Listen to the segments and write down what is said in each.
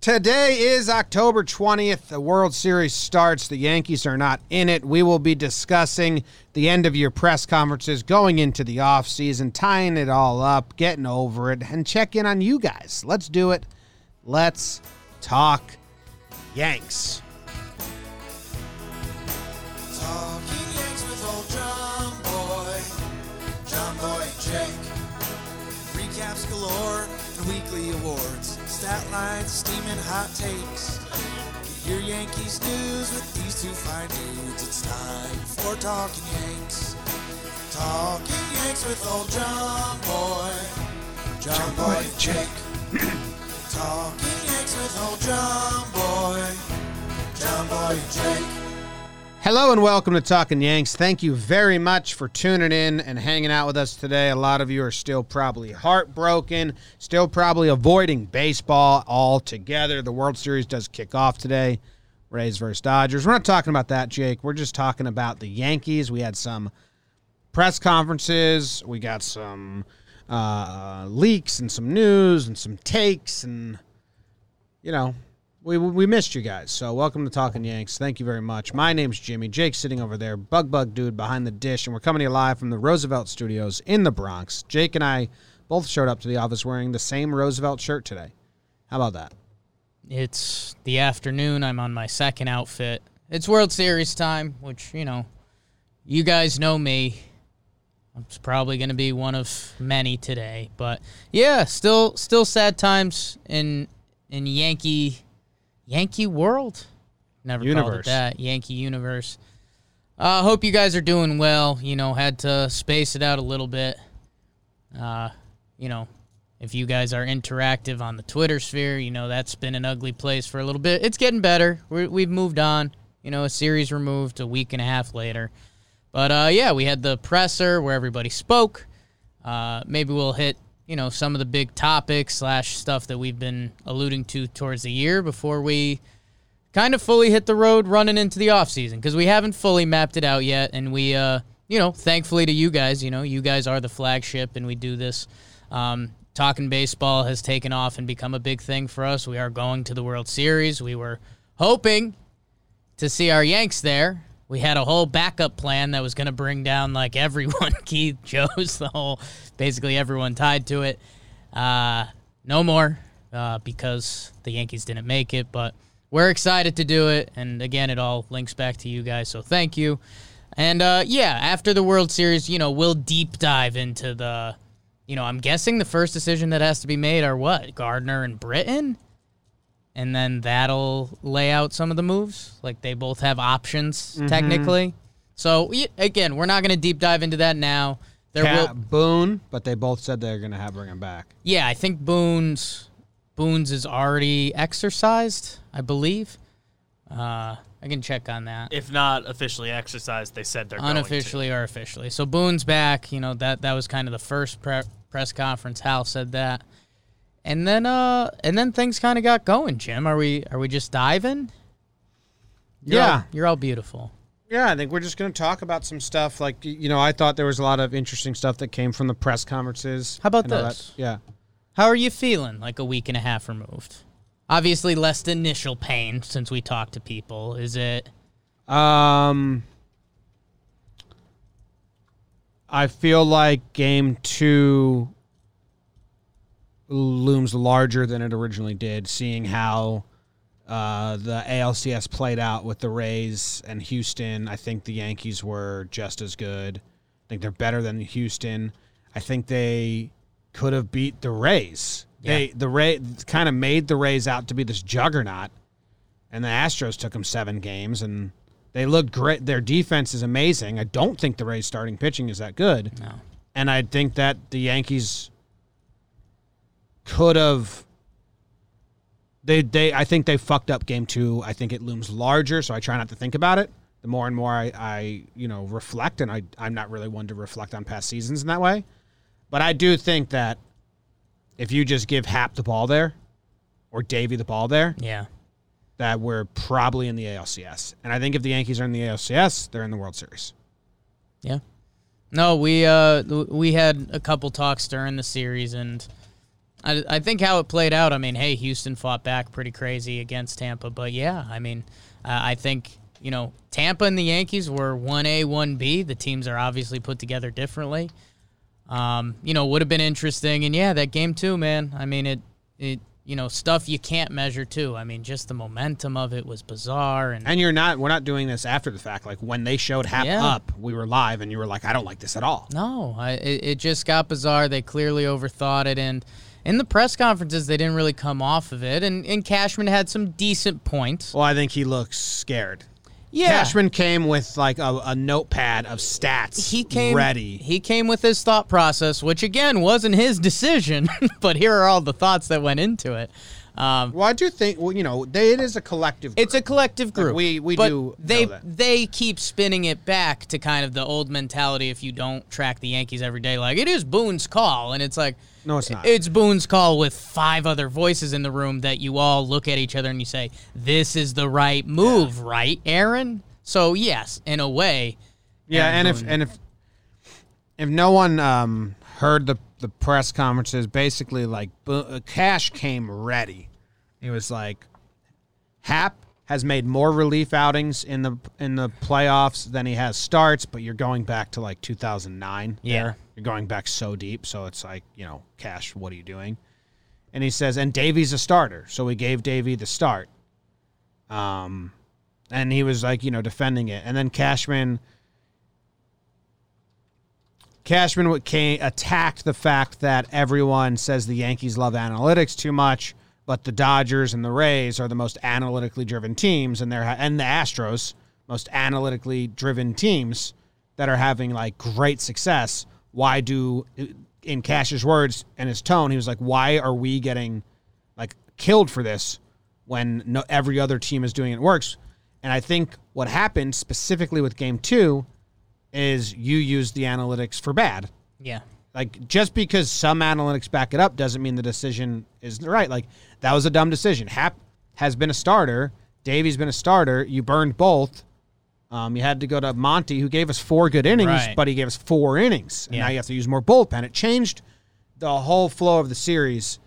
Today is October 20th. The World Series starts. The Yankees are not in it. We will be discussing the end of your press conferences, going into the offseason, tying it all up, getting over it, and check in on you guys. Let's do it. Let's talk Yanks. Talking Yanks with old John Boy, John Boy Jake. Recaps galore and weekly awards, stat lines, steaming hot takes. Get your Yankees news with these two fine dudes. It's time for Talking Yanks. Talking Yanks with old John Boy, John Boy Jake. Talking Yanks with old John Boy, John Boy Jake. Hello and welcome to Talking Yanks. Thank you very much for tuning in and hanging out with us today. A lot of you are still probably heartbroken, still probably avoiding baseball altogether. The World Series does kick off today. Rays versus Dodgers. We're not talking about that, Jake. We're just talking about the Yankees. We had some press conferences. We got some uh, leaks and some news and some takes and you know we we missed you guys. So welcome to Talking Yanks. Thank you very much. My name's Jimmy. Jake's sitting over there. Bug Bug Dude behind the dish, and we're coming to you live from the Roosevelt Studios in the Bronx. Jake and I both showed up to the office wearing the same Roosevelt shirt today. How about that? It's the afternoon. I'm on my second outfit. It's World Series time, which, you know, you guys know me. It's probably going to be one of many today, but yeah, still still sad times in in Yankee Yankee world. Never called it that. Yankee universe. Uh hope you guys are doing well. You know, had to space it out a little bit. Uh, you know, if you guys are interactive on the Twitter sphere, you know that's been an ugly place for a little bit. It's getting better. We're, we've moved on. You know, a series removed a week and a half later. But uh, yeah, we had the presser where everybody spoke. Uh, maybe we'll hit you know some of the big topics slash stuff that we've been alluding to towards the year before we kind of fully hit the road running into the offseason because we haven't fully mapped it out yet. And we uh you know thankfully to you guys you know you guys are the flagship and we do this um talking baseball has taken off and become a big thing for us. We are going to the world series. We were hoping to see our yanks there we had a whole backup plan that was going to bring down like everyone. Keith joe's the whole basically everyone tied to it. Uh no more uh, because the yankees didn't make it but we're excited to do it. And again it all links back to you guys so thank you. And uh, yeah after the world series you know we'll deep dive into the you know i'm guessing the first decision that has to be made are what? Gardner and Britton and then that'll lay out some of the moves like they both have options technically so again we're not going to deep dive into that now there Cat, will Boone, but they both said they're going to have bring him back. yeah, I think Boone's Boone's is already exercised, I believe. Uh, I can check on that. if not officially exercised, they said they're Unofficially or officially. So Boone's back. You know that that was kind of the first pre- press conference. Hal said that, and then uh, and then things kind of got going. Jim, are we are we just diving? You're Yeah. all, you're all beautiful. Yeah, I think we're just going to talk about some stuff. Like, you know, I thought there was a lot of interesting stuff that came from the press conferences. How about this? that- yeah. How are you feeling? Like a week and a half removed. Obviously, less initial pain since we talked to people. Is it? Um, I feel like game two looms larger than it originally did, seeing how uh, the ALCS played out with the Rays and Houston. I think the Yankees were just as good. I think they're better than Houston. I think they could have beat the Rays. They the Ray kind of made the Rays out to be this juggernaut, and the Astros took them seven games, and they looked great. Their defense is amazing. I don't think the Rays' starting pitching is that good, No. and I think that the Yankees could have. They they I think they fucked up game two. I think it looms larger, so I try not to think about it. The more and more I, I you know reflect, and I I'm not really one to reflect on past seasons in that way, but I do think that if you just give Happ the ball there, or Deivi the ball there, Yeah. that we're probably in the ALCS. And I think if the Yankees are in the ALCS, they're in the World Series. Yeah. No, we uh we had a couple talks during the series and I, I think how it played out. I mean, hey, Houston fought back pretty crazy against Tampa, but yeah, I mean, uh, I think you know Tampa and the Yankees were one A, one B. The teams are obviously put together differently. Um, you know, would have been interesting, and yeah, that game too, man. I mean, it it you know stuff you can't measure too. I mean, just the momentum of it was bizarre, and, And you're not. We're not doing this after the fact. Like when they showed Happ Yeah. up, we were live, and you were like, "I don't like this at all." No, I, it, it just got bizarre. They clearly overthought it, and in the press conferences, they didn't really come off of it. And, and Cashman had some decent points. Well, I think he looks scared. Yeah, Cashman came with like a, a notepad of stats. he came ready. He came with his thought process, which again wasn't his decision, but here are all the thoughts that went into it. Um, well, I do think. Well, you know, they, it is a collective. It's a collective group. we- we but do They they keep spinning it back to kind of the old mentality. If you don't track the Yankees every day, like it is Boone's call, and it's like No, it's not. It's Boone's call with five other voices in the room that you all look at each other and you say, "This is the right move, right, Aaron?" So yes, in a way, Yeah, Aaron and if and if if no one um, heard the the press conferences, basically like Bo- uh, Cash came ready. He was like, Happ has made more relief outings in the in the playoffs than he has starts, but you're going back to like 2009. Yeah. there. You're going back so deep. So it's like you know, Cash, what are you doing? And he says, and Deivi's a starter, so we gave Deivi the start. Um, and he was like, you know, defending it, and then Cashman. Cashman came, attacked the fact that everyone says the Yankees love analytics too much, but the Dodgers and the Rays are the most analytically driven teams, and they're and the Astros most analytically driven teams that are having like great success. Why do, in Cash's words and his tone, he was like, "Why are we getting like killed for this when no, every other team is doing it works?" And I think what happened specifically with Game Two is you use the analytics for bad. yeah, Like just because some analytics back it up doesn't mean the decision is right. Like that was a dumb decision. Happ has been a starter. Deivi's been a starter. You burned both. Um, you had to go to Monty, who gave us four good innings, Right. but he gave us four innings, and Yeah. now you have to use more bullpen. It changed the whole flow of the series.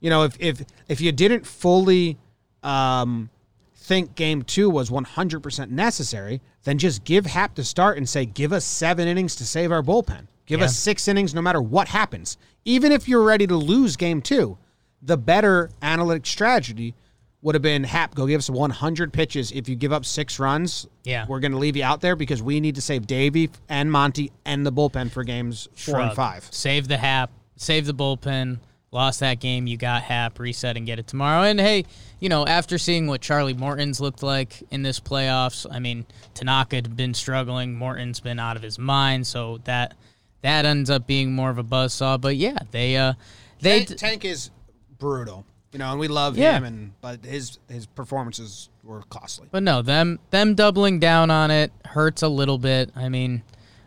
You know, if if if you didn't fully um, think Game Two was one hundred percent necessary, then just give Happ to start and say, give us seven innings to save our bullpen. Give Yeah. us six innings no matter what happens. Even if you're ready to lose Game Two, the better analytic strategy would have been Happ, go give us 100 pitches. If you give up six runs, Yeah. we're going to leave you out there because we need to save Deivi and Monty and the bullpen for games four and five. Save the Happ, save the bullpen. Lost that game, you got Happ, reset and get it tomorrow. And hey, you know, after seeing what Charlie Morton's looked like in this playoffs, I mean, Tanaka had been struggling, Morton's been out of his mind, so that that ends up being more of a buzzsaw. But yeah, they uh they Tank, Tank is brutal, you know, and we love Yeah. him, and but his his performances were costly. But no, them them doubling down on it hurts a little bit. I mean,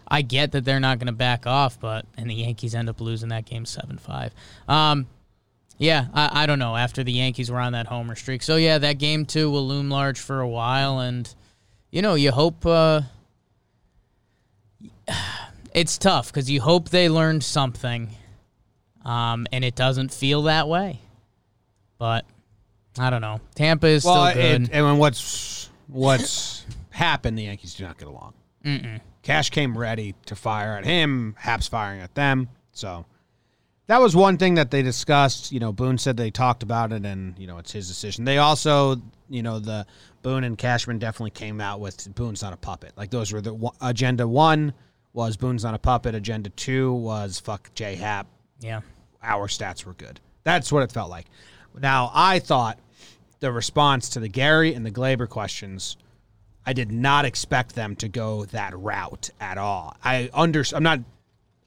I get that they're not going to back off, but and the Yankees end up losing that game seven five. Um, yeah, I, I don't know. After the Yankees were on that homer streak, so yeah, that game two will loom large for a while, and you know you hope. Uh, it's tough because you hope they learned something, um, and it doesn't feel that way. But I don't know. Tampa is Well, still good. it, and what's what's happened? The Yankees do not get along. Mm-mm. Cash came ready to fire at him. Happ's firing at them. So that was one thing that they discussed. You know, Boone said they talked about it, and you know it's his decision. They also, you know, the Boone and Cashman definitely came out with Boone's not a puppet. Like those were the agenda one was Boone's not a puppet. Agenda two was fuck J Happ. Yeah. Our stats were good. That's what it felt like. Now I thought the response to the Gary and the Gleyber questions. I did not expect them to go that route at all. I under I'm not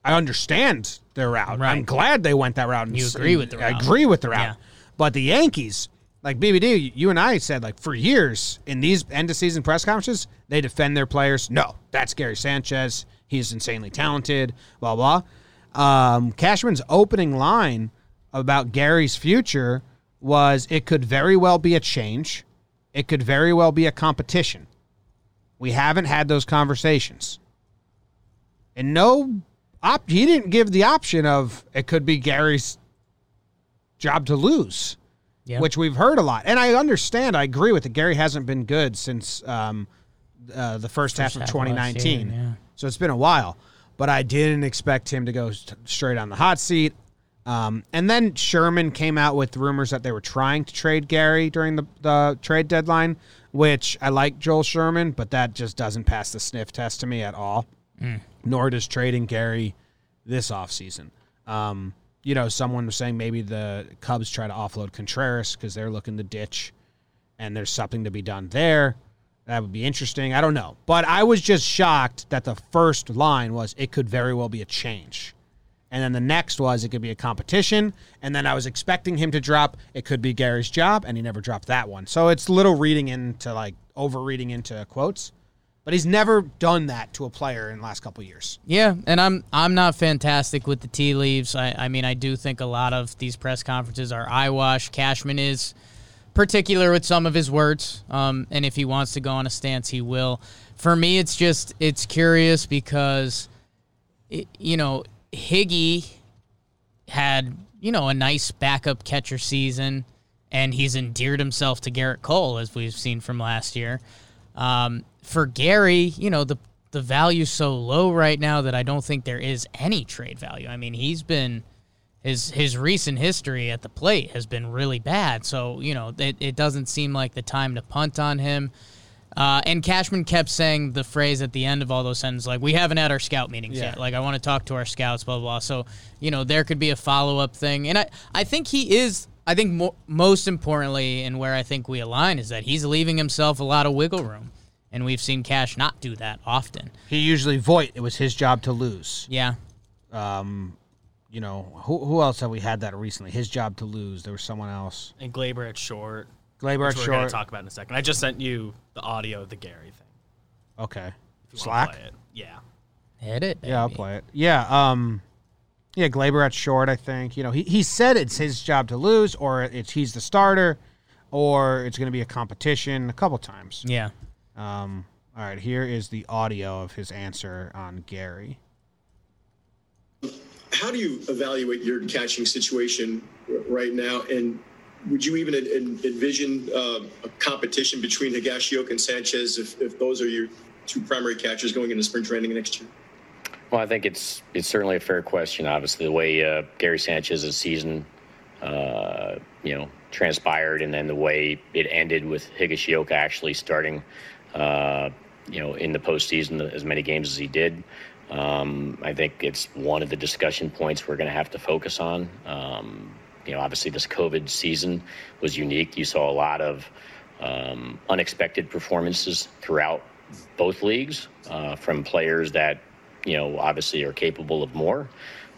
I understand their route. I'm glad they went that route. and You agree with the route. I agree with the route. Yeah. But the Yankees, like BBD, you and I said like for years in these end of season press conferences, they defend their players. No, that's Gary Sanchez. He's insanely talented. Blah blah. Um, Cashman's opening line about Gary's future was it could very well be a change. It could very well be a competition. We haven't had those conversations. And no op he didn't give the option of it could be Gary's job to lose, Yeah. which we've heard a lot. And I understand. I agree with it. Gary hasn't been good since um, uh, the first, half of half of last 2019. year, yeah. So it's been a while. But I didn't expect him to go st- straight on the hot seat. Um, and then Sherman came out with rumors that they were trying to trade Gary during the, the trade deadline, which I like Joel Sherman, but that just doesn't pass the sniff test to me at all. Nor does trading Gary this offseason. Um, you know, someone was saying maybe the Cubs try to offload Contreras because they're looking to ditch and there's something to be done there. That would be interesting. I don't know. But I was just shocked that the first line was it could very well be a change. And then the next was it could be a competition. And then I was expecting him to drop it could be Gary's job, and he never dropped that one. So it's little reading into like over reading into quotes. But he's never done that to a player in the last couple years. Yeah, and I'm I'm not fantastic with the tea leaves. I, I mean, I do think a lot of these press conferences are eyewash. Cashman is particular with some of his words, um, and if he wants to go on a stance, he will. For me, it's just it's curious because, it, you know, Higgy had you know a nice backup catcher season, and he's endeared himself to Gerrit Cole as we've seen from last year. Um, for Gary, you know the the value's so low right now that I don't think there is any trade value. I mean, he's been his his recent history at the plate has been really bad. So you know it, it doesn't seem like the time to punt on him. Uh, and Cashman kept saying the phrase at the end of all those sentences, like, we haven't had our scout meetings Yeah. yet. Like, I want to talk to our scouts, blah, blah, blah. So, you know, there could be a follow up thing. And I, I think he is, I think mo- most importantly, and where I think we align, is that he's leaving himself a lot of wiggle room. And we've seen Cash not do that often. He usually Voit. It was his job to lose. Yeah. Um, you know who who else have we had that recently? His job to lose. There was someone else. And Gleyber at short. Gleyber Which at we're going short. to talk about in a second. I just sent you the audio of the Gary thing. Okay. If you wanna Slack. play it. Yeah. Hit it. Yeah, I'll baby. play it. Yeah, um, yeah, Gleyber at short. I think you know he he said it's his job to lose, or it's he's the starter, or it's going to be a competition a couple times. Yeah. Um, all right, here is the audio of his answer on Gary. How do you evaluate your catching situation r- right now? And would you even en- en- envision uh, a competition between Higashioka and Sanchez if, if those are your two primary catchers going into spring training next year? Well, I think it's it's certainly a fair question. Obviously, the way uh, Gary Sanchez's season, uh, you know, transpired, and then the way it ended with Higashioka actually starting, uh, you know, in the postseason as many games as he did. Um, I think it's one of the discussion points we're going to have to focus on. Um, you know, obviously this COVID season was unique. You saw a lot of um, unexpected performances throughout both leagues uh, from players that you know obviously are capable of more.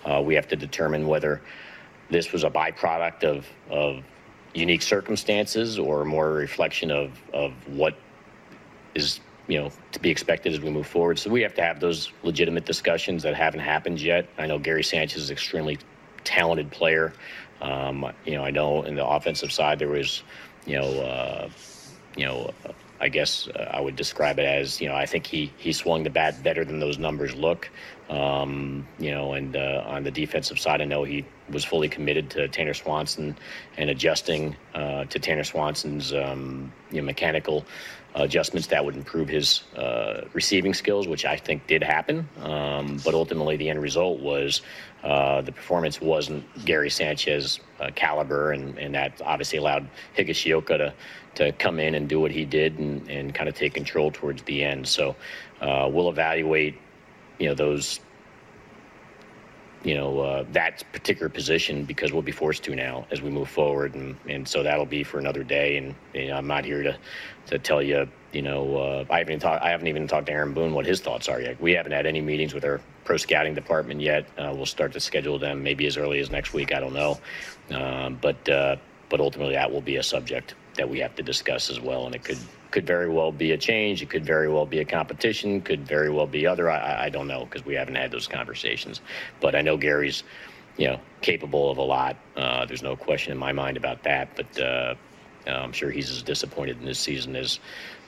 Uh, we have to determine whether this was a byproduct of of unique circumstances or more a reflection of of what is you know to be expected as we move forward. So we have to have those legitimate discussions that haven't happened yet. I know Gary Sanchez is an extremely talented player. Um, you know, I know in the offensive side there was, you know, uh, you know, I guess uh, I would describe it as, you know, I think he he swung the bat better than those numbers look. Um, you know, and uh, on the defensive side, I know he was fully committed to Tanner Swanson and adjusting uh, to Tanner Swanson's um, you know mechanical adjustments that would improve his uh, receiving skills, which I think did happen. Um, but ultimately, the end result was uh, the performance wasn't Gary Sanchez uh, caliber, and, and that obviously allowed Higashioka to to come in and do what he did and, and kind of take control towards the end. So uh, we'll evaluate, you know, those you know uh, that particular position because we'll be forced to now as we move forward. And, and so that'll be for another day. And you know, I'm not here to to tell you you know uh, I haven't even talked I haven't even talked to Aaron Boone what his thoughts are yet. We haven't had any meetings with our pro scouting department yet. Uh, we'll start to schedule them maybe as early as next week. I don't know. Um, but uh, but ultimately that will be a subject that we have to discuss as well. And it could could very well be a change. It could very well be a competition. Could very well be other. I- I, don't know because we haven't had those conversations. But I know Gary's, you know, capable of a lot. Uh, there's no question in my mind about that. But uh, Uh, I'm sure he's as disappointed in this season as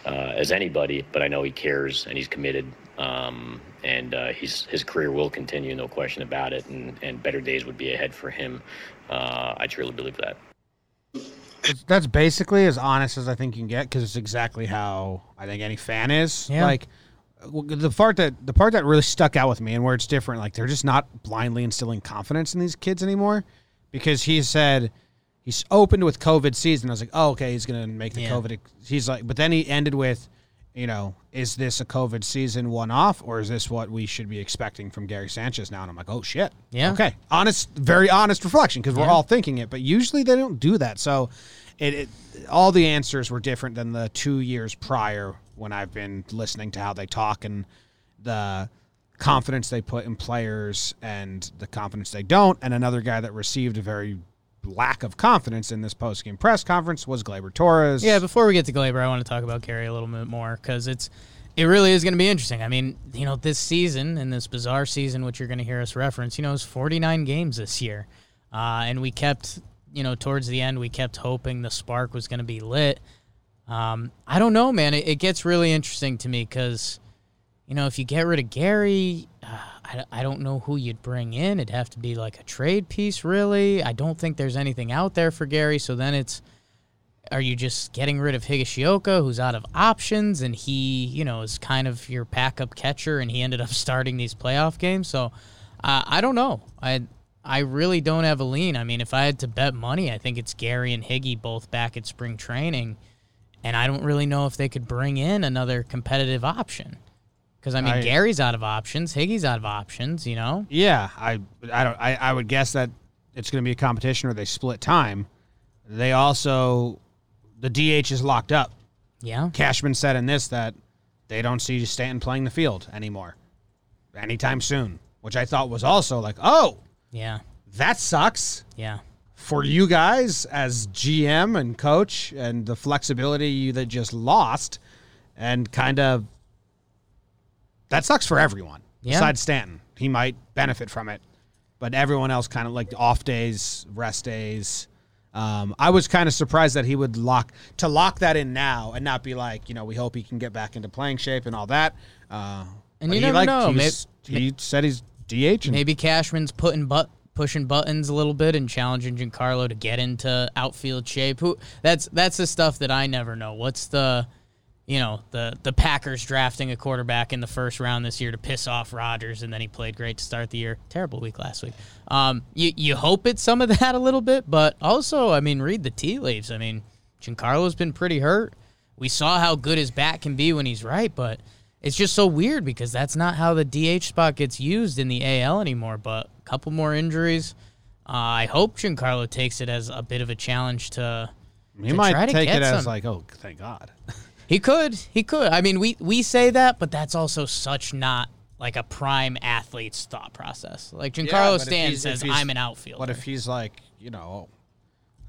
uh, as anybody, but I know he cares and he's committed. Um, and uh, he's, his career will continue, no question about it. And, and better days would be ahead for him. Uh, I truly believe that. That's basically as honest as I think you can get because it's exactly how I think any fan is. Yeah. Like the part that the part that really stuck out with me and where it's different, like they're just not blindly instilling confidence in these kids anymore. Because he said he's opened with COVID season. I was like, oh, okay, he's gonna make the Yeah. COVID. He's like, but then he ended with, you know, is this a COVID season one off or is this what we should be expecting from Gary Sanchez now? And I'm like, oh shit. Yeah. Okay. Honest, very honest reflection because we're Yeah. all thinking it, but usually they don't do that. So it, it all the answers were different than the two years prior when I've been listening to how they talk and the confidence they put in players and the confidence they don't. And another guy that received a very lack of confidence in this post game press conference was Gleyber Torres. Yeah, before we get to Gleyber, I want to talk about Gary a little bit more because it's it really is going to be interesting. I mean, you know, this season and this bizarre season, which you're going to hear us reference, you know, is 49 games this year, uh, and we kept, you know, towards the end, we kept hoping the spark was going to be lit. Um, I don't know, man. It, it gets really interesting to me because, you know, if you get rid of Gary, uh, I, I don't know who you'd bring in. It'd have to be like a trade piece, really. I don't think there's anything out there for Gary. So then it's, are you just getting rid of Higashioka, who's out of options, and he, you know, is kind of your backup catcher, and he ended up starting these playoff games? So uh, I don't know. I I really don't have a lean. I mean, if I had to bet money, I think it's Gary and Higgy both back at spring training, and I don't really know if they could bring in another competitive option. Because I mean, I- Gary's out of options, Higgy's out of options. You know, Yeah, I I don't I, I would guess that it's going to be a competition or they split time. They also the DH is locked up. yeah, Cashman said in this that they don't see Stanton playing the field anymore anytime soon, which I thought was also like, oh, yeah, that sucks yeah, for you guys as GM and coach and the flexibility you that just lost and kind of that sucks for everyone. Yeah. Besides Stanton, he might benefit from it, but everyone else kind of like off days, rest days. Um, I was kind of surprised that he would lock to lock that in now and not be like, you know, we hope he can get back into playing shape and all that. Uh, And you he, never know. he's- he said he's DH. Maybe Cashman's putting but pushing buttons a little bit and challenging Giancarlo to get into outfield shape. Who that's that's the stuff that I never know. What's the you know, the the Packers drafting a quarterback in the first round this year to piss off Rodgers and then he played great to start the year. Terrible week last week. Um you you hope it's some of that a little bit, but also, I mean, read the tea leaves. I mean, Giancarlo's been pretty hurt. We saw how good his bat can be when he's right, but it's just so weird because that's not how the DH spot gets used in the AL anymore. But a couple more injuries. Uh, I hope Giancarlo takes it as a bit of a challenge to. he to might take it as some. like, oh, thank God. He could. He could. I mean, we we say that, but that's also such not like a prime athlete's thought process. Like Yeah, Giancarlo but if Stanton says, "I'm an outfielder." What if he's like, you know,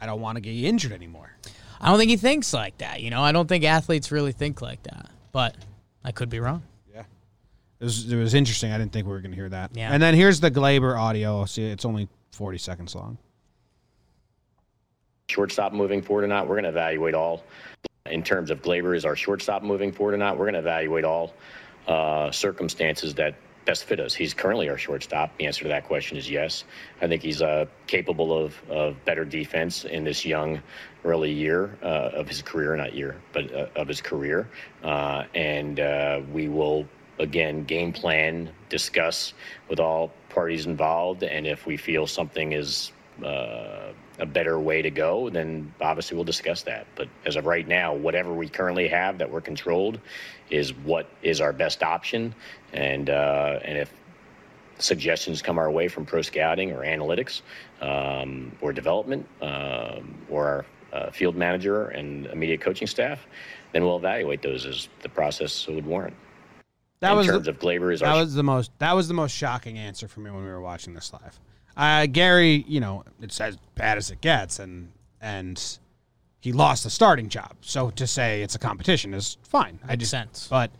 I don't want to get injured anymore? I don't think he thinks like that. You know, I don't think athletes really think like that. But I could be wrong. Yeah. It was, it was interesting. I didn't think we were going to hear that. Yeah. And then here's the Gleyber audio. See, it's only 40 seconds long. shortstop moving forward or not. We're going to evaluate all in terms of Gleyber is our shortstop moving forward or not. We're going to evaluate all uh, circumstances that best fit us. He's currently our shortstop. The answer to that question is yes. I think he's uh, capable of, of better defense in this young, early year uh, of his career, not year, but uh, of his career. Uh, and uh, we will again game plan, discuss with all parties involved, and if we feel something is uh, a better way to go, then obviously we'll discuss that. But as of right now, whatever we currently have that we're controlled is what is our best option. And uh, and if suggestions come our way from pro scouting or analytics um, or development um, or our uh, field manager and immediate coaching staff, then we'll evaluate those as the process would warrant. That in was terms the, of Gleyber is that our was the most that was the most shocking answer for me when we were watching this live. Uh, Gary, you know, it's as bad as it gets, and and he lost the starting job. So to say it's a competition is fine. I just sense. But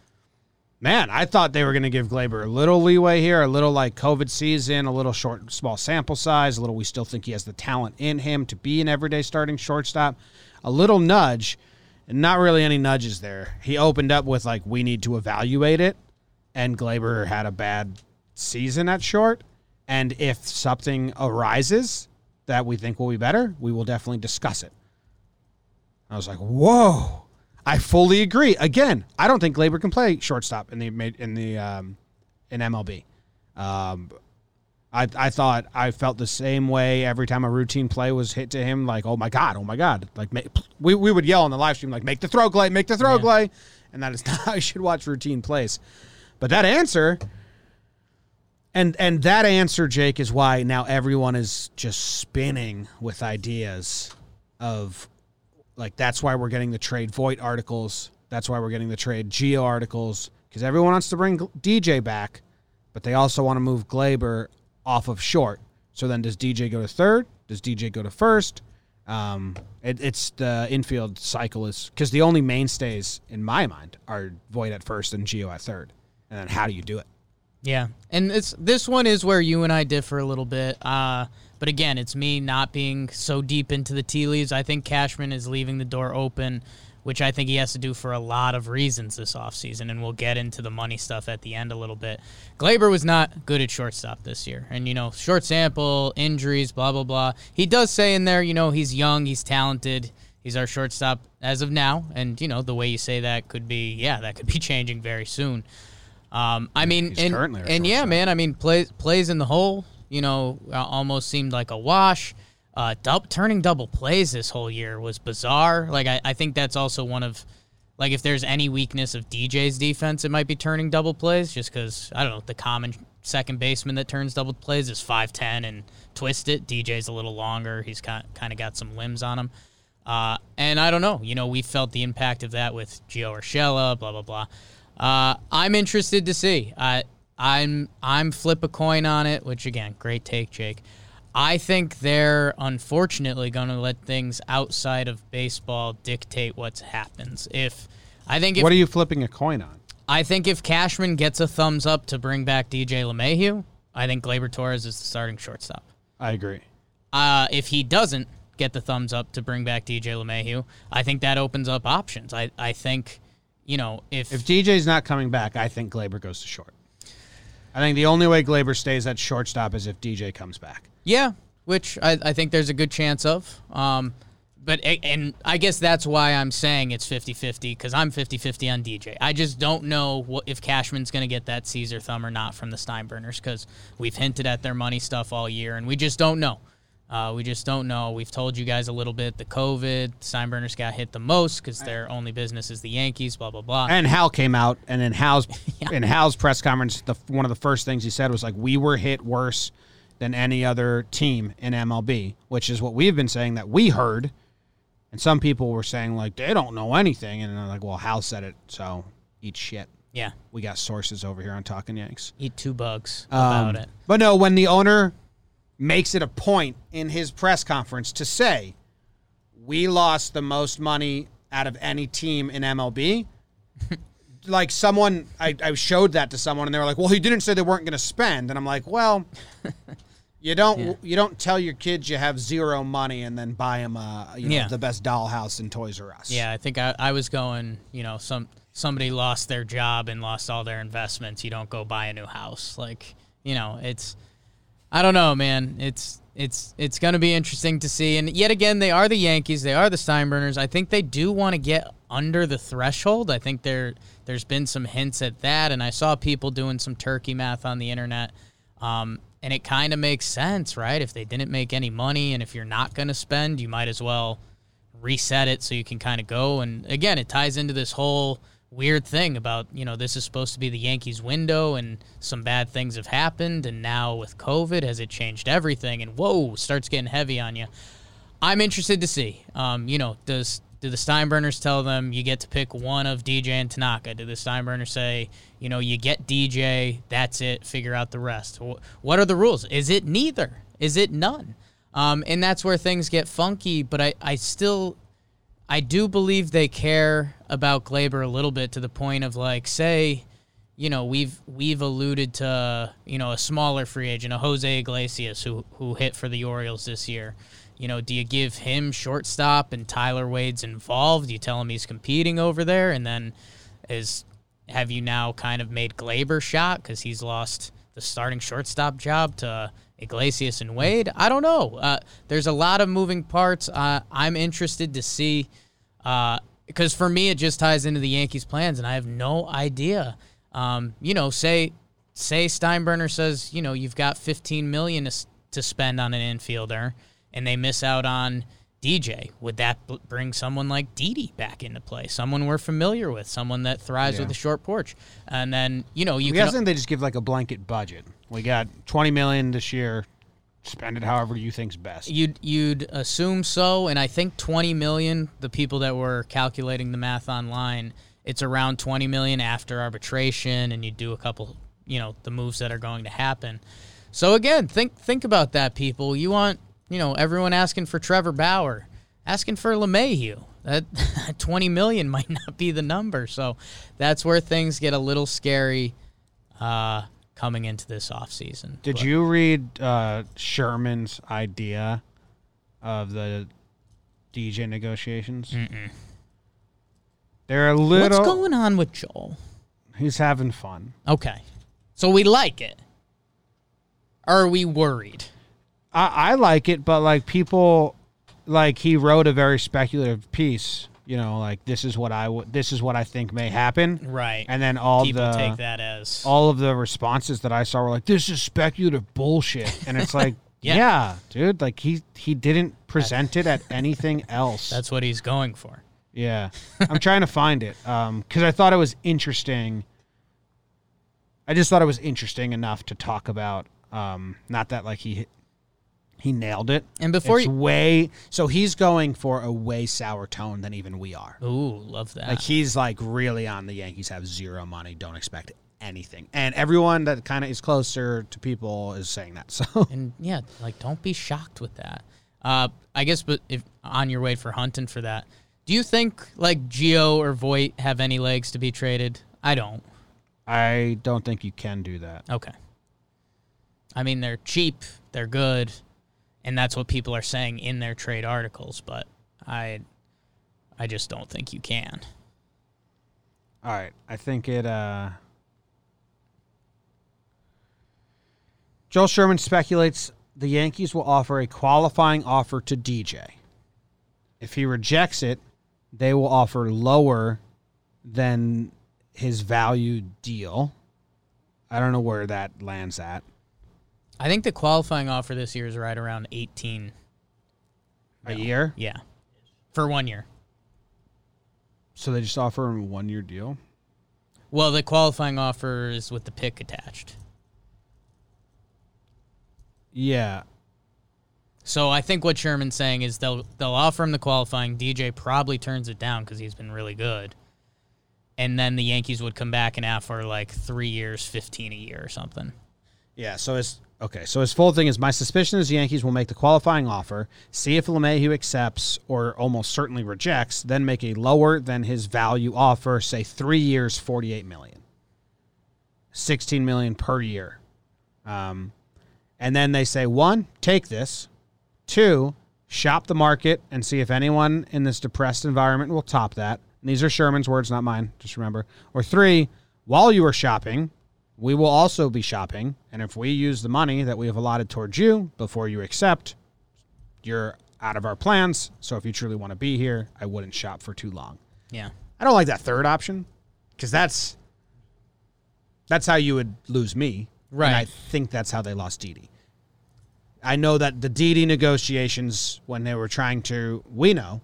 man, I thought they were going to give Gleyber a little leeway here, a little like COVID season, a little short, small sample size, a little. We still think he has the talent in him to be an everyday starting shortstop. a little nudge, and not really any nudges there. He opened up with like, "We need to evaluate it," and Gleyber had a bad season at short. And if something arises that we think will be better, we will definitely discuss it. I was like, "Whoa!" I fully agree. Again, I don't think Gleyber can play shortstop in the in the um, in MLB. Um, I I thought I felt the same way every time a routine play was hit to him. Like, oh my god, oh my god! Like ma- we we would yell on the live stream like, make the throw glay, make the throw glay, and that is not how you should watch routine plays. But that answer, and and that answer, Jake, is why now everyone is just spinning with ideas of like that's why we're getting the trade Voit articles. That's why we're getting the trade Gio articles because everyone wants to bring DJ back, but they also want to move Gleyber off of short. So then, does DJ go to third? Does DJ go to first? Um, it, it's the infield cycle is because the only mainstays in my mind are Voit at first and Gio at third. And then how do you do it? Yeah, and it's this one is where you and I differ a little bit. Uh, but again, it's me not being so deep into the tea leaves. I think Cashman is leaving the door open, which I think he has to do for a lot of reasons this offseason, and we'll get into the money stuff at the end a little bit. Gleyber was not good at shortstop this year, and you know, short sample, injuries, blah blah blah. He does say in there, you know, he's young, he's talented. He's our shortstop as of now, and you know the way you say that could be, yeah, that could be changing very soon. Um, I mean, He's and, and yeah, man. I mean, plays plays in the hole. You know, uh, almost seemed like a wash. Uh, dub, turning double plays this whole year was bizarre. Like I, I think that's also one of, like if there's any weakness of DJ's defense, it might be turning double plays. Just because I don't know the common second baseman that turns double plays is five ten and twist it. DJ's a little longer. He's kind kind of got some limbs on him. Uh, and I don't know. You know, we felt the impact of that with Gio Urshela, blah blah blah. Uh, I'm interested to see. I I'm I'm flip a coin on it, which again, great take, Jake. I think they're unfortunately going to let things outside of baseball dictate what happens. If I think if what are you flipping a coin on? I think if Cashman gets a thumbs up to bring back DJ LeMahieu, I think Gleyber Torres is the starting shortstop. I agree. Uh, if he doesn't get the thumbs up to bring back DJ LeMahieu, I think that opens up options. I, I think, you know, if, If DJ's not coming back, I think Gleyber goes to short. I think the only way Gleyber stays at shortstop is if DJ comes back. yeah, which I, I think there's a good chance of. Um, but and I guess that's why I'm saying it's 50-50 because I'm 50-50 on DJ. I just don't know what, if Cashman's going to get that Caesar thumb or not from the Steinbrenners because we've hinted at their money stuff all year and we just don't know. Uh, we just don't know. We've told you guys a little bit. The COVID, Steinbrenners got hit the most because their only business is the Yankees. Blah blah blah. And Hal came out, and in Hal's in Hal's press conference, the one of the first things he said was like, "We were hit worse than any other team in MLB," which is what we've been saying that we heard, and some people were saying like they don't know anything, and I'm like, "Well, Hal said it, so eat shit." yeah, We got sources over here on Talking Yanks. eat two bugs Um, about it. But no, when the owner makes it a point in his press conference to say, we lost the most money out of any team in MLB. like someone, I, I showed that to someone, and they were like, "Well, he didn't say they weren't going to spend." And I'm like, "Well, you don't Yeah. you don't tell your kids you have zero money and then buy them uh, you know, Yeah. the best dollhouse in Toys R Us." Yeah, I think I, I was going, you know, some somebody lost their job and lost all their investments. You don't go buy a new house. Like, you know, it's I don't know, man. It's it's it's going to be interesting to see. And yet again, they are the Yankees. They are the Steinbrenners. I think they do want to get under the threshold. I think there there's been some hints at that, and I saw people doing some turkey math on the internet. Um, and it kind of makes sense, right? If they didn't make any money, and if you're not going to spend, you might as well reset it so you can kind of go. And again, it ties into this whole weird thing about, you know, this is supposed to be the Yankees window and some bad things have happened. And now with COVID, has it changed everything? And whoa, starts getting heavy on you. I'm interested to see. Um, you know, does do the Steinbrenners tell them you get to pick one of DJ and Tanaka? Do the Steinbrenners say, you know, you get DJ, that's it, figure out the rest? What are the rules? Is it neither? Is it none? Um, and that's where things get funky. But I, I still, I do believe they care about Gleyber a little bit to the point of like, say, you know, we've we've alluded to you know a smaller free agent, a Jose Iglesias who who hit for the Orioles this year. You know, do you give him shortstop and Tyler Wade's involved? Do you tell him he's competing over there, and then is have you now kind of made Gleyber shot because he's lost the starting shortstop job to Iglesias and Wade? I don't know. Uh, there's a lot of moving parts. Uh, I'm interested to see because for me it just ties into the Yankees' plans, and I have no idea. Um, you know, say say Steinbrenner says, you know, you've got 15 million to, to spend on an infielder, and they miss out on DJ. Would that b- bring someone like Didi back into play? Someone we're familiar with, someone that thrives Yeah. with a short porch, and then you know you can. guys think they just give like a blanket budget? We got twenty million this year. Spend it however you think's best. You'd you'd assume so, and I think 20 million. The people that were calculating the math online, it's around 20 million after arbitration, and you do a couple, you know, the moves that are going to happen. So again, think think about that, people. You want, you know, everyone asking for Trevor Bauer, asking for LeMahieu. That 20 million might not be the number. So that's where things get a little scary uh, coming into this offseason. Did But- you read uh, Sherman's idea of the DJ negotiations? Mm-mm. They're a little. What's going on with Joel? He's having fun. Okay. So we like it. Are we worried? I, I like it, but like people, like he wrote a very speculative piece. You know, like this is what I would, this is what I think may happen, Right. and then all People the take that as all of the responses that I saw were like, "This is speculative bullshit," and it's like, Yeah. yeah. dude, like he he didn't present it at anything else. that's what he's going for. Yeah, I'm trying to find it because I thought it was interesting. I just thought it was interesting enough to talk about. Um, not that like he he nailed it. And before it's you way so he's going for a way sour tone than even we are. Ooh, love that. Like he's like really on the Yankees have zero money, don't expect anything, and everyone that kind of is closer to people is saying that. So and yeah, like don't be shocked with that. Uh I guess but if on your way for hunting for that, do you think like Gio or Voit have any legs to be traded? I don't. I don't think you can do that. Okay. I mean, they're cheap, they're good, and that's what people are saying in their trade articles, but I I just don't think you can. All right, I think it. uh Joel Sherman speculates the Yankees will offer a qualifying offer to DJ. If he rejects it, they will offer lower than his value deal. I don't know where that lands at. I think the qualifying offer this year is right around 18. A year? Yeah. For one year. So they just offer him a one year deal? Well, the qualifying offer is with the pick attached. Yeah. So I think what Sherman's saying is they'll they'll offer him the qualifying. DJ probably turns it down because he's been really good, and then the Yankees would come back and offer like three years, fifteen a year or something. Yeah, so his okay, so his full thing is my suspicion is the Yankees will make the qualifying offer, see if LeMahieu accepts or almost certainly rejects, then make a lower than his value offer, say three years, forty-eight million, sixteen million per year, um, and then they say one, take this, two, shop the market and see if anyone in this depressed environment will top that. And these are Sherman's words, not mine. Just remember. Or three, while you are shopping, we will also be shopping. And if we use the money that we have allotted towards you before you accept, you're out of our plans. So if you truly want to be here, I wouldn't shop for too long. Yeah. I don't like that third option because that's that's how you would lose me. Right. And I think that's how they lost Didi. I know that the Didi negotiations, when they were trying to, we know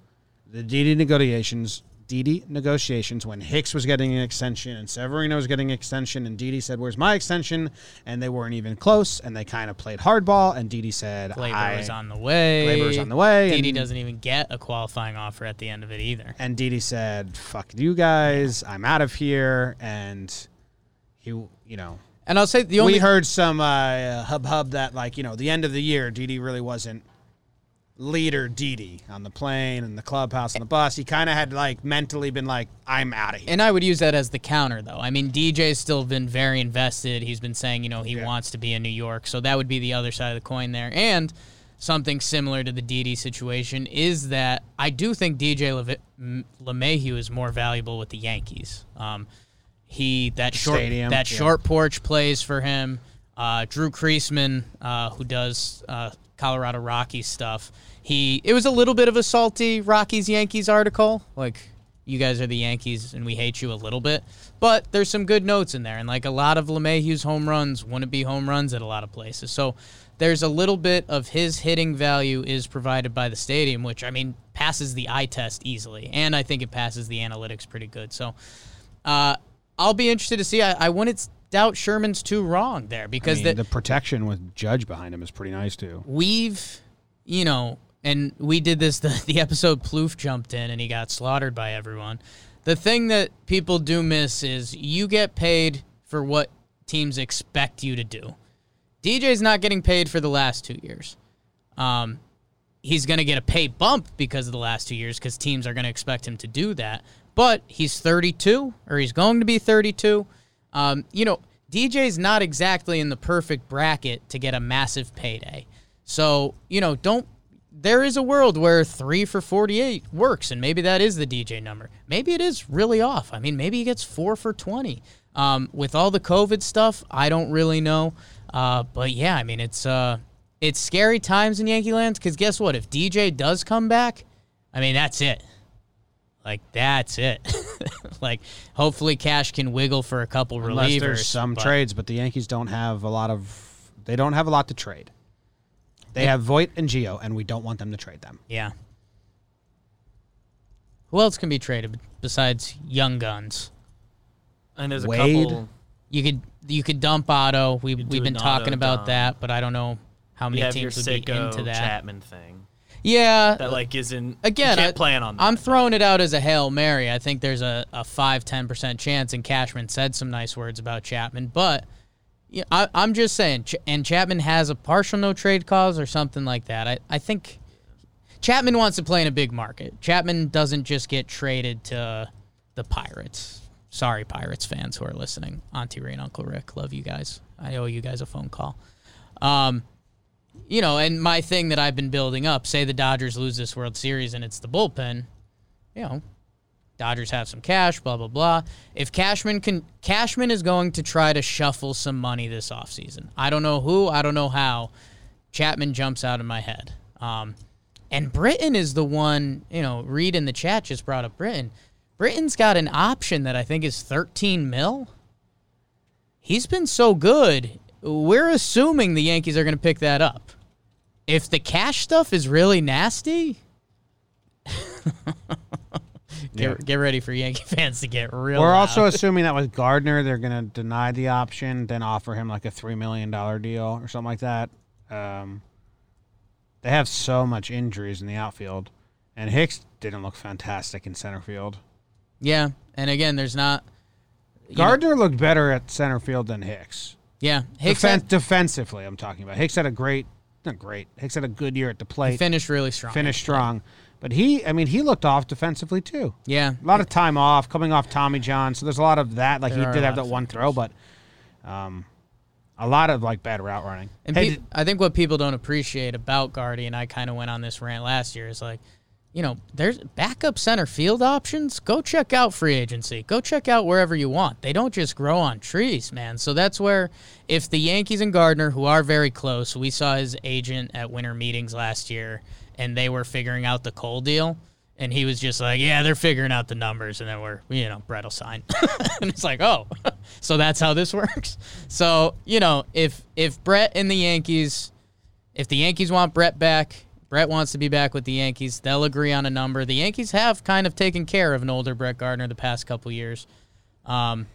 the Didi negotiations, Didi negotiations, when Hicks was getting an extension and Severino was getting an extension, and Didi said, "Where's my extension?" and they weren't even close, and they kind of played hardball, and Didi said, "Labor is on the way. Labor is on the way, Didi and- doesn't even get a qualifying offer at the end of it either. And Didi said, "Fuck you guys, I'm out of here." And he, you know, And I'll say the only we heard some uh, hub hub that like you know the end of the year, Didi really wasn't leader Didi on the plane and the clubhouse and the bus. He kind of had like mentally been like, "I'm out of here." And I would use that as the counter, though. I mean, DJ's still been very invested. He's been saying, you know, he Yeah. wants to be in New York. So that would be the other side of the coin there. And something similar to the Didi situation is that I do think DJ Lev- LeMahieu is more valuable with the Yankees. Um, he that short Stadium, that yeah. short porch plays for him. Uh, Drew Creasman, uh, who does uh, Colorado Rockies stuff, he it was a little bit of a salty Rockies Yankees article. Like you guys are the Yankees and we hate you a little bit, but there's some good notes in there. And like a lot of LeMahieu's home runs wouldn't be home runs at a lot of places. So there's a little bit of his hitting value is provided by the stadium, which I mean passes the eye test easily, and I think it passes the analytics pretty good. So. Uh, I'll be interested to see. I, I wouldn't doubt Sherman's too wrong there I because mean, that the protection with Judge behind him is pretty nice too. we've, you know, and we did this the, the episode Plouffe jumped in and he got slaughtered by everyone. The thing that people do miss is you get paid for what teams expect you to do. DJ's not getting paid for the last two years. Um, he's going to get a pay bump because of the last two years because teams are going to expect him to do that. But he's 32 or he's going to be 32. Um, you know, DJ's not exactly in the perfect bracket to get a massive payday. So, you know, don't. There is a world where three for 48 works, and maybe that is the DJ number. Maybe it is really off. I mean, maybe he gets four for 20. Um, with all the COVID stuff, I don't really know. Uh, but yeah, I mean, it's uh, it's scary times in Yankee land because guess what? If DJ does come back, I mean, that's it. Like that's it. like hopefully Cash can wiggle for a couple Unless relievers. there's some but- trades, but the Yankees don't have a lot of. They don't have a lot to trade. They have Voit and Gio, and we don't want them to trade them. Yeah. Who else can be traded besides young guns? And there's a Wade? couple. You could you could dump Otto. We could we've been an talking about dump. that, but I don't know how many have teams would be into that. Chapman thing Yeah, that like isn't again, can't I, plan on. That. I'm throwing it out as a hail mary. I think there's a, a 5 10% chance, and Cashman said some nice words about Chapman. But yeah, I, I'm just saying, and Chapman has a partial no trade clause or something like that. I, I think Chapman wants to play in a big market. Chapman doesn't just get traded to the Pirates. Sorry, Pirates fans who are listening. Auntie Ray and Uncle Rick, love you guys. I owe you guys a phone call. Um, you know, and my thing that I've been building up, say the Dodgers lose this World Series and it's the bullpen, you know, Dodgers have some cash, blah blah blah. If Cashman can Cashman is going to try to shuffle some money this offseason. I don't know who, I don't know how. Chapman jumps out of my head. Um, and Britton is the one, you know, Reed in the chat just brought up Britton. Britton's got an option that I think is 13 mil. He's been so good. We're assuming the Yankees are going to pick that up. If the cash stuff is really nasty, get, get ready for Yankee fans to get real. We're loud. also assuming that with Gardner, they're going to deny the option, then offer him like a three million dollar deal or something like that. Um, they have so much injuries in the outfield, and Hicks didn't look fantastic in center field. yeah. And again, there's not you know- Gardner looked better at center field than Hicks. yeah, Hicks Defen- had- defensively, I'm talking about. Hicks had a great, not great. Hicks had a good year at the he plate, finished really strong. finished strong, but he, I mean, he looked off defensively too. Yeah, A lot of time off, coming off Tommy John. So there's a lot of that. Like There he did have that one factors. throw, but um, a lot of like bad route running. And Hey, pe- did- I think what people don't appreciate about Gardy, and I kind of went on this rant last year, is like, you know, there's backup center field options. Go check out free agency. Go check out wherever you want. They don't just grow on trees, man. So that's where, if the Yankees and Gardner, who are very close, we saw his agent at winter meetings last year, and they were figuring out the Cole deal. And he was just like, yeah, they're figuring out the numbers. And then we're, you know, Brett will sign. and it's like, oh, so that's how this works. So, you know, if if Brett and the Yankees, if the Yankees want Brett back, Brett wants to be back with the Yankees, they'll agree on a number. The Yankees have kind of taken care of an older Brett Gardner the past couple years. Um,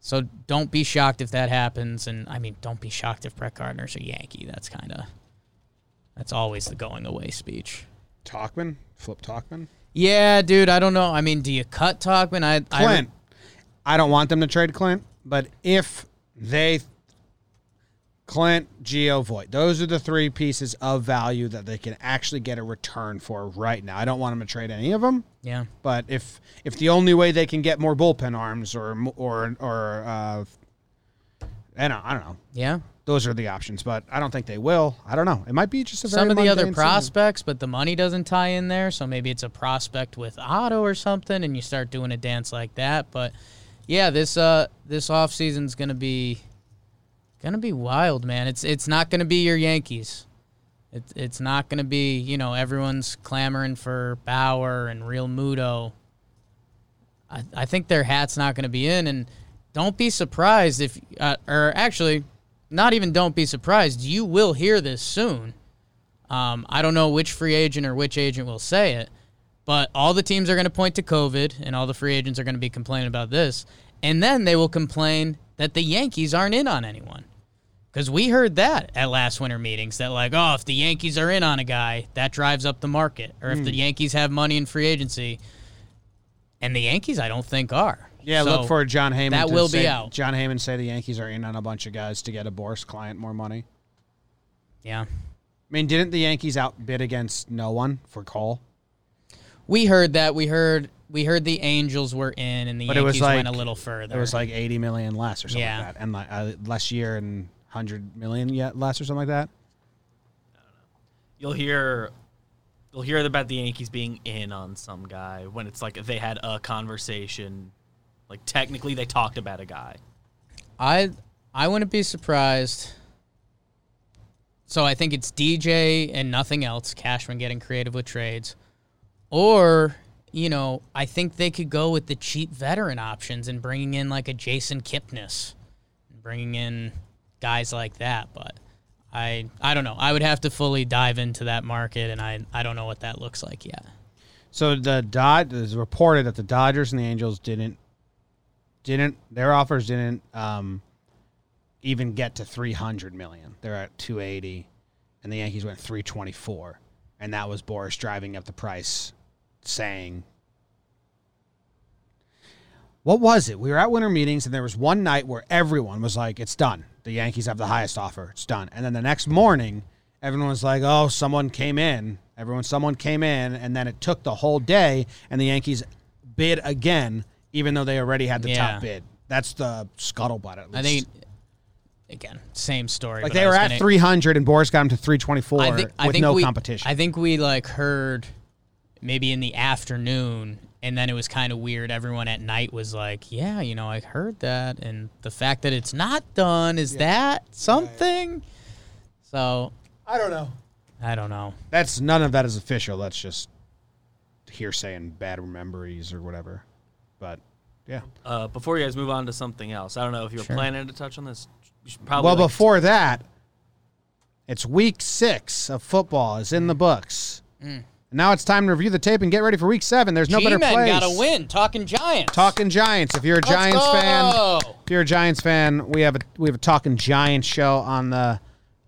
so don't be shocked if that happens. And I mean, don't be shocked if Brett Gardner's a Yankee. That's kind of, that's always the going away speech. Tauchman, Flip Tauchman, Yeah, dude. I don't know. I mean, do you cut Tauchman? I, I Clint. I don't want them to trade Clint, but if they Clint, Gio, Voit, those are the three pieces of value that they can actually get a return for right now. I don't want them to trade any of them. yeah. But if if the only way they can get more bullpen arms or or or uh, And I don't know. Yeah. Those are the options, but I don't think they will. I don't know. It might be just a very Some of the other mundane season. prospects, but the money doesn't tie in there. So maybe it's a prospect with Otto or something, and you start doing a dance like that. But yeah, this uh this off season's gonna be gonna be wild, man. It's it's not gonna be your Yankees. It's it's not gonna be you know everyone's clamoring for Bauer and Realmuto. I I think their hat's not gonna be in, and don't be surprised if uh, or actually, not even don't be surprised. You will hear this soon. Um, I don't know which free agent or which agent will say it, but all the teams are going to point to COVID, and all the free agents are going to be complaining about this. And then they will complain that the Yankees aren't in on anyone. Because we heard that at last winter meetings that, like, oh, if the Yankees are in on a guy, that drives up the market. Or if the Yankees have money in free agency, and the Yankees, I don't think are. Yeah, So look for Jon Heyman. That to will say, be out. Jon Heyman say the Yankees are in on a bunch of guys to get a Boras client more money. Yeah. I mean, didn't the Yankees outbid against no one for Cole? We heard that. We heard we heard the Angels were in, and the But it was Yankees went a little further. It was like eighty million less or something Yeah. like that, and like uh, less year and hundred million yet less or something like that. You'll hear you'll hear about the Yankees being in on some guy when it's like they had a conversation. Like technically they talked about a guy. I I wouldn't be surprised. So I think it's DJ and nothing else. Cashman getting creative with trades, or you know, I think they could go with the cheap veteran options and bringing in like a Jason Kipnis, bringing in guys like that. But I I don't know. I would have to fully dive into that market, and I I don't know what that looks like yet. So the Dod it was reported that the Dodgers and the Angels didn't didn't their offers didn't um, even get to three hundred million. They're at two eighty, and the Yankees went three twenty four, and that was Boras driving up the price, saying. What was it? We were at winter meetings, and there was one night where everyone was like, "It's done. The Yankees have the highest offer. It's done." And then the next morning, everyone was like, "Oh, someone came in." Everyone, someone came in, and then it took the whole day, and the Yankees bid again, even though they already had the Yeah. top bid. That's the scuttlebutt. At least. I think again, same story. like but they were was at gonna- three hundred, and Boras got them to three twenty four I think, with I think no we, competition. I think we like heard maybe in the afternoon, and then it was kind of weird. Everyone at night was like, "Yeah, you know, I heard that," and the fact that it's not done is that something? So I don't know. I don't know. That's none of that is official. That's just hearsay and bad memories or whatever. But yeah. Uh, before you guys move on to something else, I don't know if you were Sure. planning to touch on this. You should probably Well, like, before that, it's week six of football is in the books. Mm. Now it's time to review the tape and get ready for week seven. There's no better G-Men place. got to win. Talking Giants. Talking Giants. If you're a Let's Giants fan, if you're a Giants fan, we have a we have a Talking Giants show on the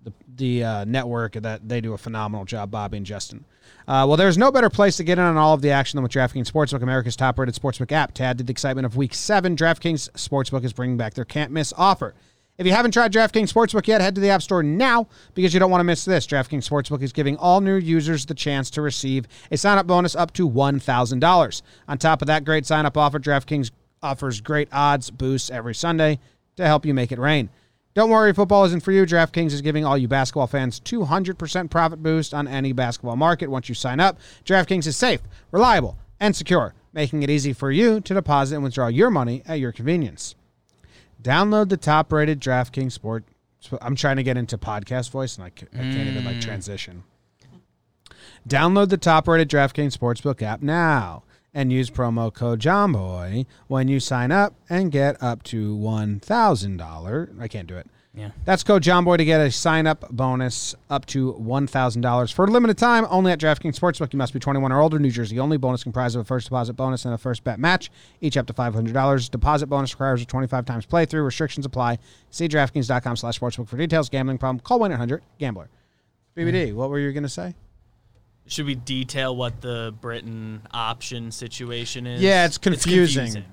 the, the uh, network that they do a phenomenal job. Bobby and Justin. Uh, well, there's no better place to get in on all of the action than with DraftKings Sportsbook, America's top-rated sportsbook app. To add to the excitement of Week Seven, DraftKings Sportsbook is bringing back their can't-miss offer. If you haven't tried DraftKings Sportsbook yet, head to the App Store now because you don't want to miss this. DraftKings Sportsbook is giving all new users the chance to receive a sign-up bonus up to $1,000. On top of that great sign-up offer, DraftKings offers great odds boosts every Sunday to help you make it rain. Don't worry, football isn't for you. DraftKings is giving all you basketball fans 200% profit boost on any basketball market once you sign up. DraftKings is safe, reliable, and secure, making it easy for you to deposit and withdraw your money at your convenience. Download the top-rated DraftKings Sport. I'm trying to get into podcast voice, and I, ca- I can't even like mm. transition. Download the top-rated DraftKings Sportsbook app now and use promo code JOHNBOY when you sign up and get up to $1,000. I can't do it. Yeah. That's code JOHNBOY to get a sign-up bonus up to $1,000 for a limited time only at DraftKings Sportsbook. You must be 21 or older. New Jersey only. Bonus comprised of a first deposit bonus and a first bet match, each up to $500. Deposit bonus requires a 25 times playthrough. Restrictions apply. See DraftKings.com slash sportsbook for details. Gambling problem? Call 1-800-GAMBLER. BBD, hmm. what were you going to say? Should we detail what the Britton option situation is? Yeah, it's confusing. confusing.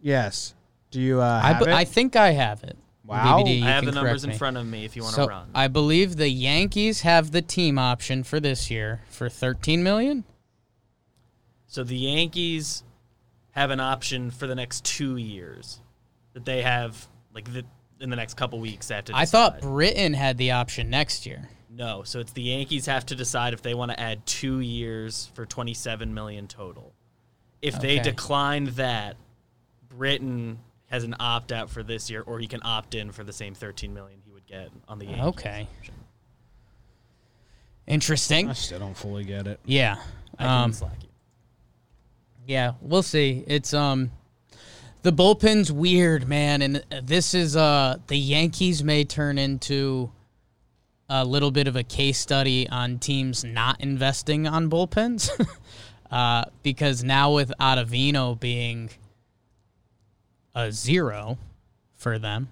Yes. Do you uh, I, bu- it? I think I have it. Wow. BBD, I have the correct numbers in me. front of me if you want to So run. I believe the Yankees have the team option for this year for 13 million. So the Yankees have an option for the next two years that they have, like the in the next couple weeks. They have to. I thought. Britton had the option next year. No. So it's the Yankees have to decide if they want to add two years for 27 million total. If they decline that, Britton has an opt out for this year, or he can opt in for the same 13 million he would get on the Yankees. Okay. Interesting. I still don't fully get it. Yeah. I can Um, slack you. Yeah, we'll see. It's um the bullpen's weird, man, and this is uh the Yankees may turn into a little bit of a case study on teams not investing on bullpens. uh because now with Ottavino being a zero for them,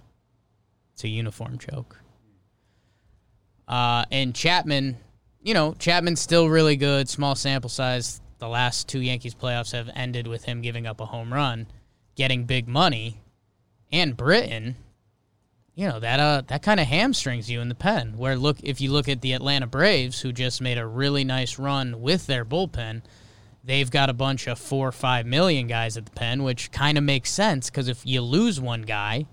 it's a uniform joke. Uh and Chapman, you know, Chapman's still really good, small sample size. The last two Yankees playoffs have ended with him giving up a home run, getting big money, and Britton. You know that uh that kind of hamstrings you in the pen. Where look if you look at the Atlanta Braves, who just made a really nice run with their bullpen, they've got a bunch of four or five million guys at the pen, which kind of makes sense because if you lose one guy,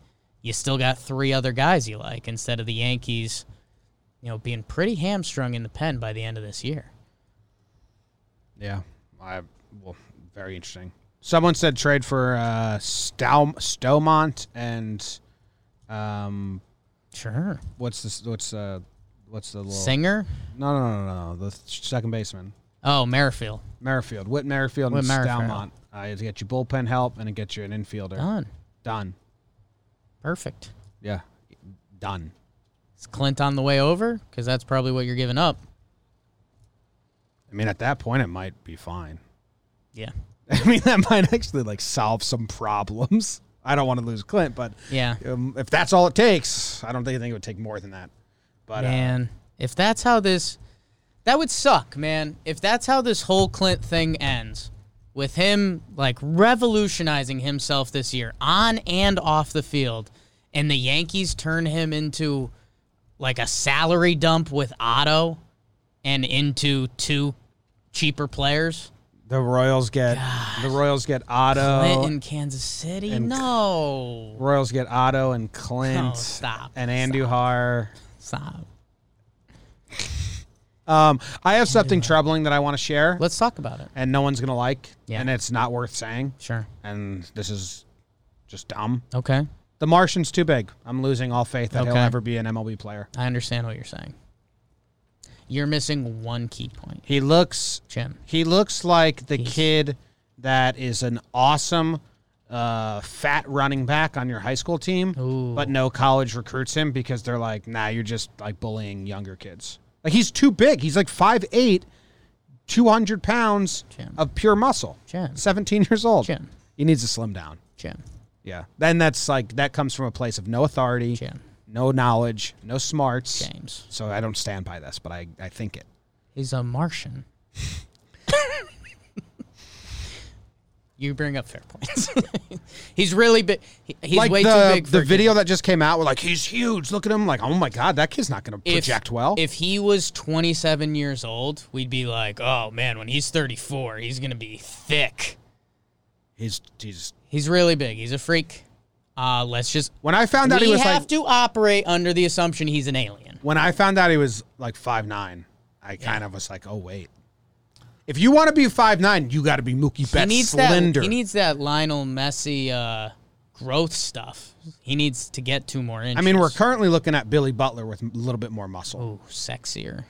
you still got three other guys you like instead of the Yankees, you know, being pretty hamstrung in the pen by the end of this year. Yeah, I well, very interesting. Someone said trade for uh, Stow, Staumont and um, Sure. what's this? What's uh, what's the little Singer? No, no, no, no. The second baseman, Oh, Merrifield. Merrifield, Whit Merrifield, Whit and Merrifield. Staumont. Uh, it get you bullpen help and it gets you an infielder. Done. Done. Perfect. Yeah, done. Is Clint on the way over? Because that's probably what you're giving up. I mean, at that point, it might be fine. Yeah. I mean, that might actually like solve some problems. I don't want to lose Clint, but Yeah. um, if that's all it takes, I don't think, it would take more than that. But uh, man, if that's how this. That would suck, man. If that's how this whole Clint thing ends, with him like revolutionizing himself this year on and off the field, and the Yankees turn him into like a salary dump with Otto and into two cheaper players. The Royals get the Royals get Otto. In Kansas City? and- no. Royals get Otto and Clint Oh, stop. and Andujar. Stop. Um, I have something troubling that I want to share, Let's talk about it. and no one's gonna like, Yeah. and it's not worth saying. Sure. And this is just dumb. Okay. The Martian's too big. I'm losing all faith that he'll Okay. ever be an MLB player. I understand what you're saying. You're missing one key point, He looks Jim. He looks like the He's- kid that is an awesome uh, fat running back on your high school team, Ooh. but no college recruits him because they're like, nah, you're just like bullying younger kids. Like he's too big. He's like 5'8", 200 pounds Jim. of pure muscle. Jim. 17 years old. Jim. He needs to slim down. Jim. Yeah. Then that's like, that comes from a place of no authority, Jim. No knowledge, no smarts. James. So I don't stand by this, but I, I think it. He's a Martian. you bring up fair points. he's really big. he- He's like way the, too big the kid. video that just came out. We're like, he's huge. Look at him. Like, oh my god, that kid's not going to project well. If he was 27 years old, we'd be like, oh man, when he's 34, he's gonna be thick. he's he's. He's really big. He's a freak. Uh, let's just. When I found out he was have like, to operate under the assumption he's an alien. when I found out he was like five nine, I kind of was like, oh wait. If you want to be five nine, you got to be Mookie Betts he needs slender. that. He needs that Lionel Messi uh, growth stuff. He needs to get two more inches. I mean, we're currently looking at Billy Butler with a little bit more muscle. Ooh, sexier.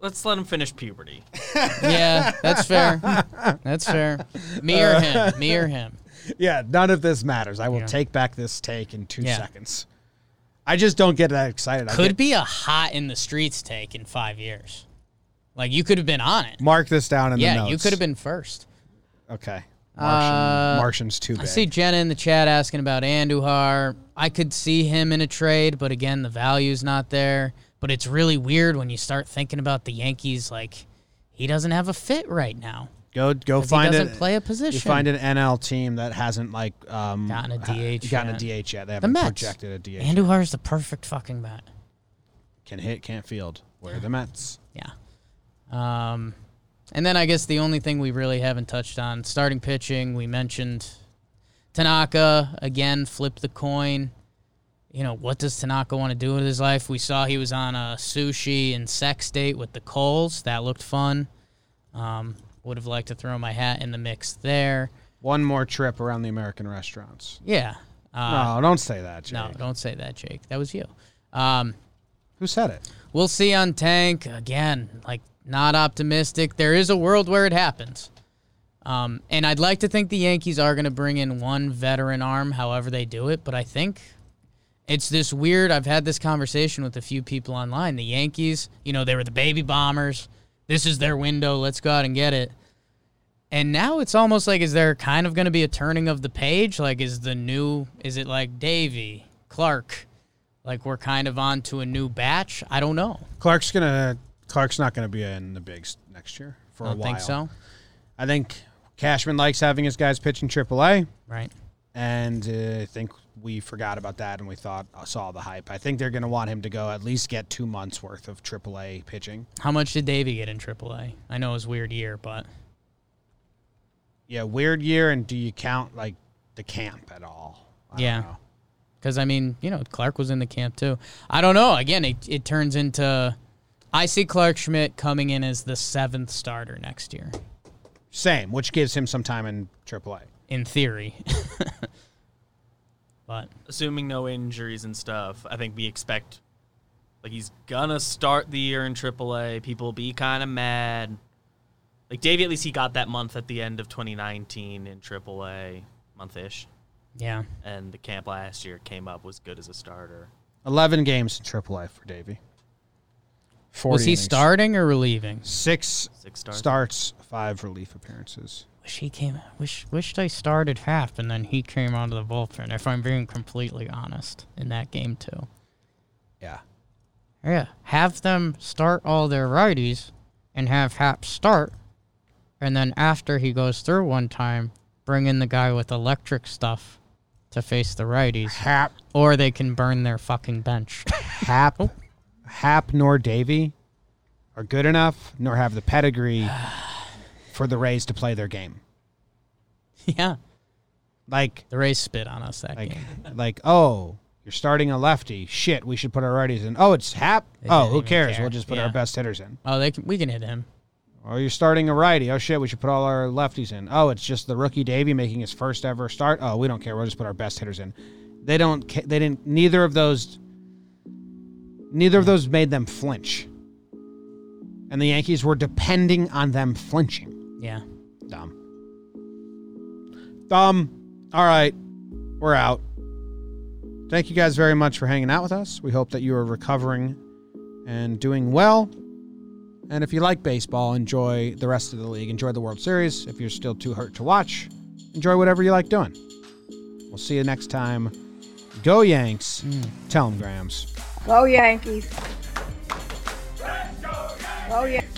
Let's let him finish puberty. Yeah, that's fair. That's fair. Me or him. Me or him. Yeah, none of this matters. I will Yeah. take back this take in two Yeah. seconds. I just don't get that excited. I Could get- be a hot in the streets take in five years. Like you could have been on it. mark this down in the Yeah, notes. you could have been first. Okay. Martian, Uh, Martian's too big. I see Jenna in the chat asking about Andujar. I could see him in a trade, but again, the value's not there. But it's really weird when you start thinking about the Yankees. Like he doesn't have a fit right now. Go go he find doesn't it. play a position. You find an NL team that hasn't like um, Gotten a DH gotten yet. a DH yet. They haven't Mets. projected a DH. Andujar's the perfect fucking bat. Can hit, can't field. Where are the Mets? Yeah. Um, and then I guess the only thing we really haven't touched on starting pitching. We mentioned Tanaka again, Flip the coin. you know, what does Tanaka want to do with his life? We saw he was on a sushi and sex date with the Coles. That looked fun. Um, would have liked to throw my hat in the mix there. One more trip around the American restaurants. Yeah. Uh, no, don't say that, Jake. no, don't say that, Jake. That was you. Um, Who said it? We'll see on Tank again. Like not optimistic. There is a world where it happens. Um, and I'd like to think the Yankees are going to bring in one veteran arm, however they do it. But I think it's this weird. I've had this conversation with a few people online. The Yankees, you know, they were the baby bombers. This is their window. Let's go out and get it. And now it's almost like is there kind of going to be a turning of the page? Like is the new? Is it like Deivi Clarke? Like we're kind of on to a new batch. I don't know. Clarke's gonna. Clarke's not gonna be in the bigs next year for I a while. think so. I think Cashman likes having his guys pitching AAA, Right. and uh, I think we forgot about that and we thought uh, saw the hype. I think they're gonna want him to go at least get two months worth of AAA pitching. How much did Deivi get in AAA? I know it was weird year, but Yeah, weird year. And do you count like the camp at all? I Yeah. because I mean, you know, Clarke was in the camp too. I don't know. Again, it, it turns into. I see Clarke Schmidt coming in as the seventh starter next year, Same, which gives him some time in AAA. in theory. but assuming no injuries and stuff, I think we expect like he's gonna start the year in AAA. People will be kind of mad. Like Deivi, at least he got that month at the end of 2019 in AAA, month-ish, yeah, and the camp last year came up was good as a starter. Eleven games in AAA for Deivi. 40 was he innings. starting or relieving? Six Six starts. starts, five relief appearances. Wish he came. Wish wish they started half and then he came onto the bullpen. If I'm being completely honest, in that game too. Yeah. Yeah, have them start all their righties and have Happ start. And then after he goes through one time, bring in the guy with electric stuff to face the righties. Happ, Or they can burn their fucking bench. Happ, oh. Happ, nor Deivi are good enough, nor have the pedigree for the Rays to play their game. yeah. Like, The Rays spit on us that like, game. like, oh, you're starting a lefty. Shit, we should put our righties in. Oh, it's Happ. They Oh, who cares? care. We'll just put our best hitters in. Oh, they can, we can hit him. Oh, you're starting a righty. Oh shit, we should put all our lefties in. Oh, it's just the rookie Deivi making his first ever start. Oh, we don't care. We'll just put our best hitters in. They don't. They didn't. Neither of those. Neither of those made them flinch. And the Yankees were depending on them flinching. Yeah. Dumb. Dumb. All right, we're out. Thank you guys very much for hanging out with us. We hope that you are recovering and doing well. And if you like baseball, enjoy the rest of the league. Enjoy the World Series. If you're still too hurt to watch, enjoy whatever you like doing. We'll see you next time. Go Yanks. Tell them, Grams. Go Yankees. Go Yankees.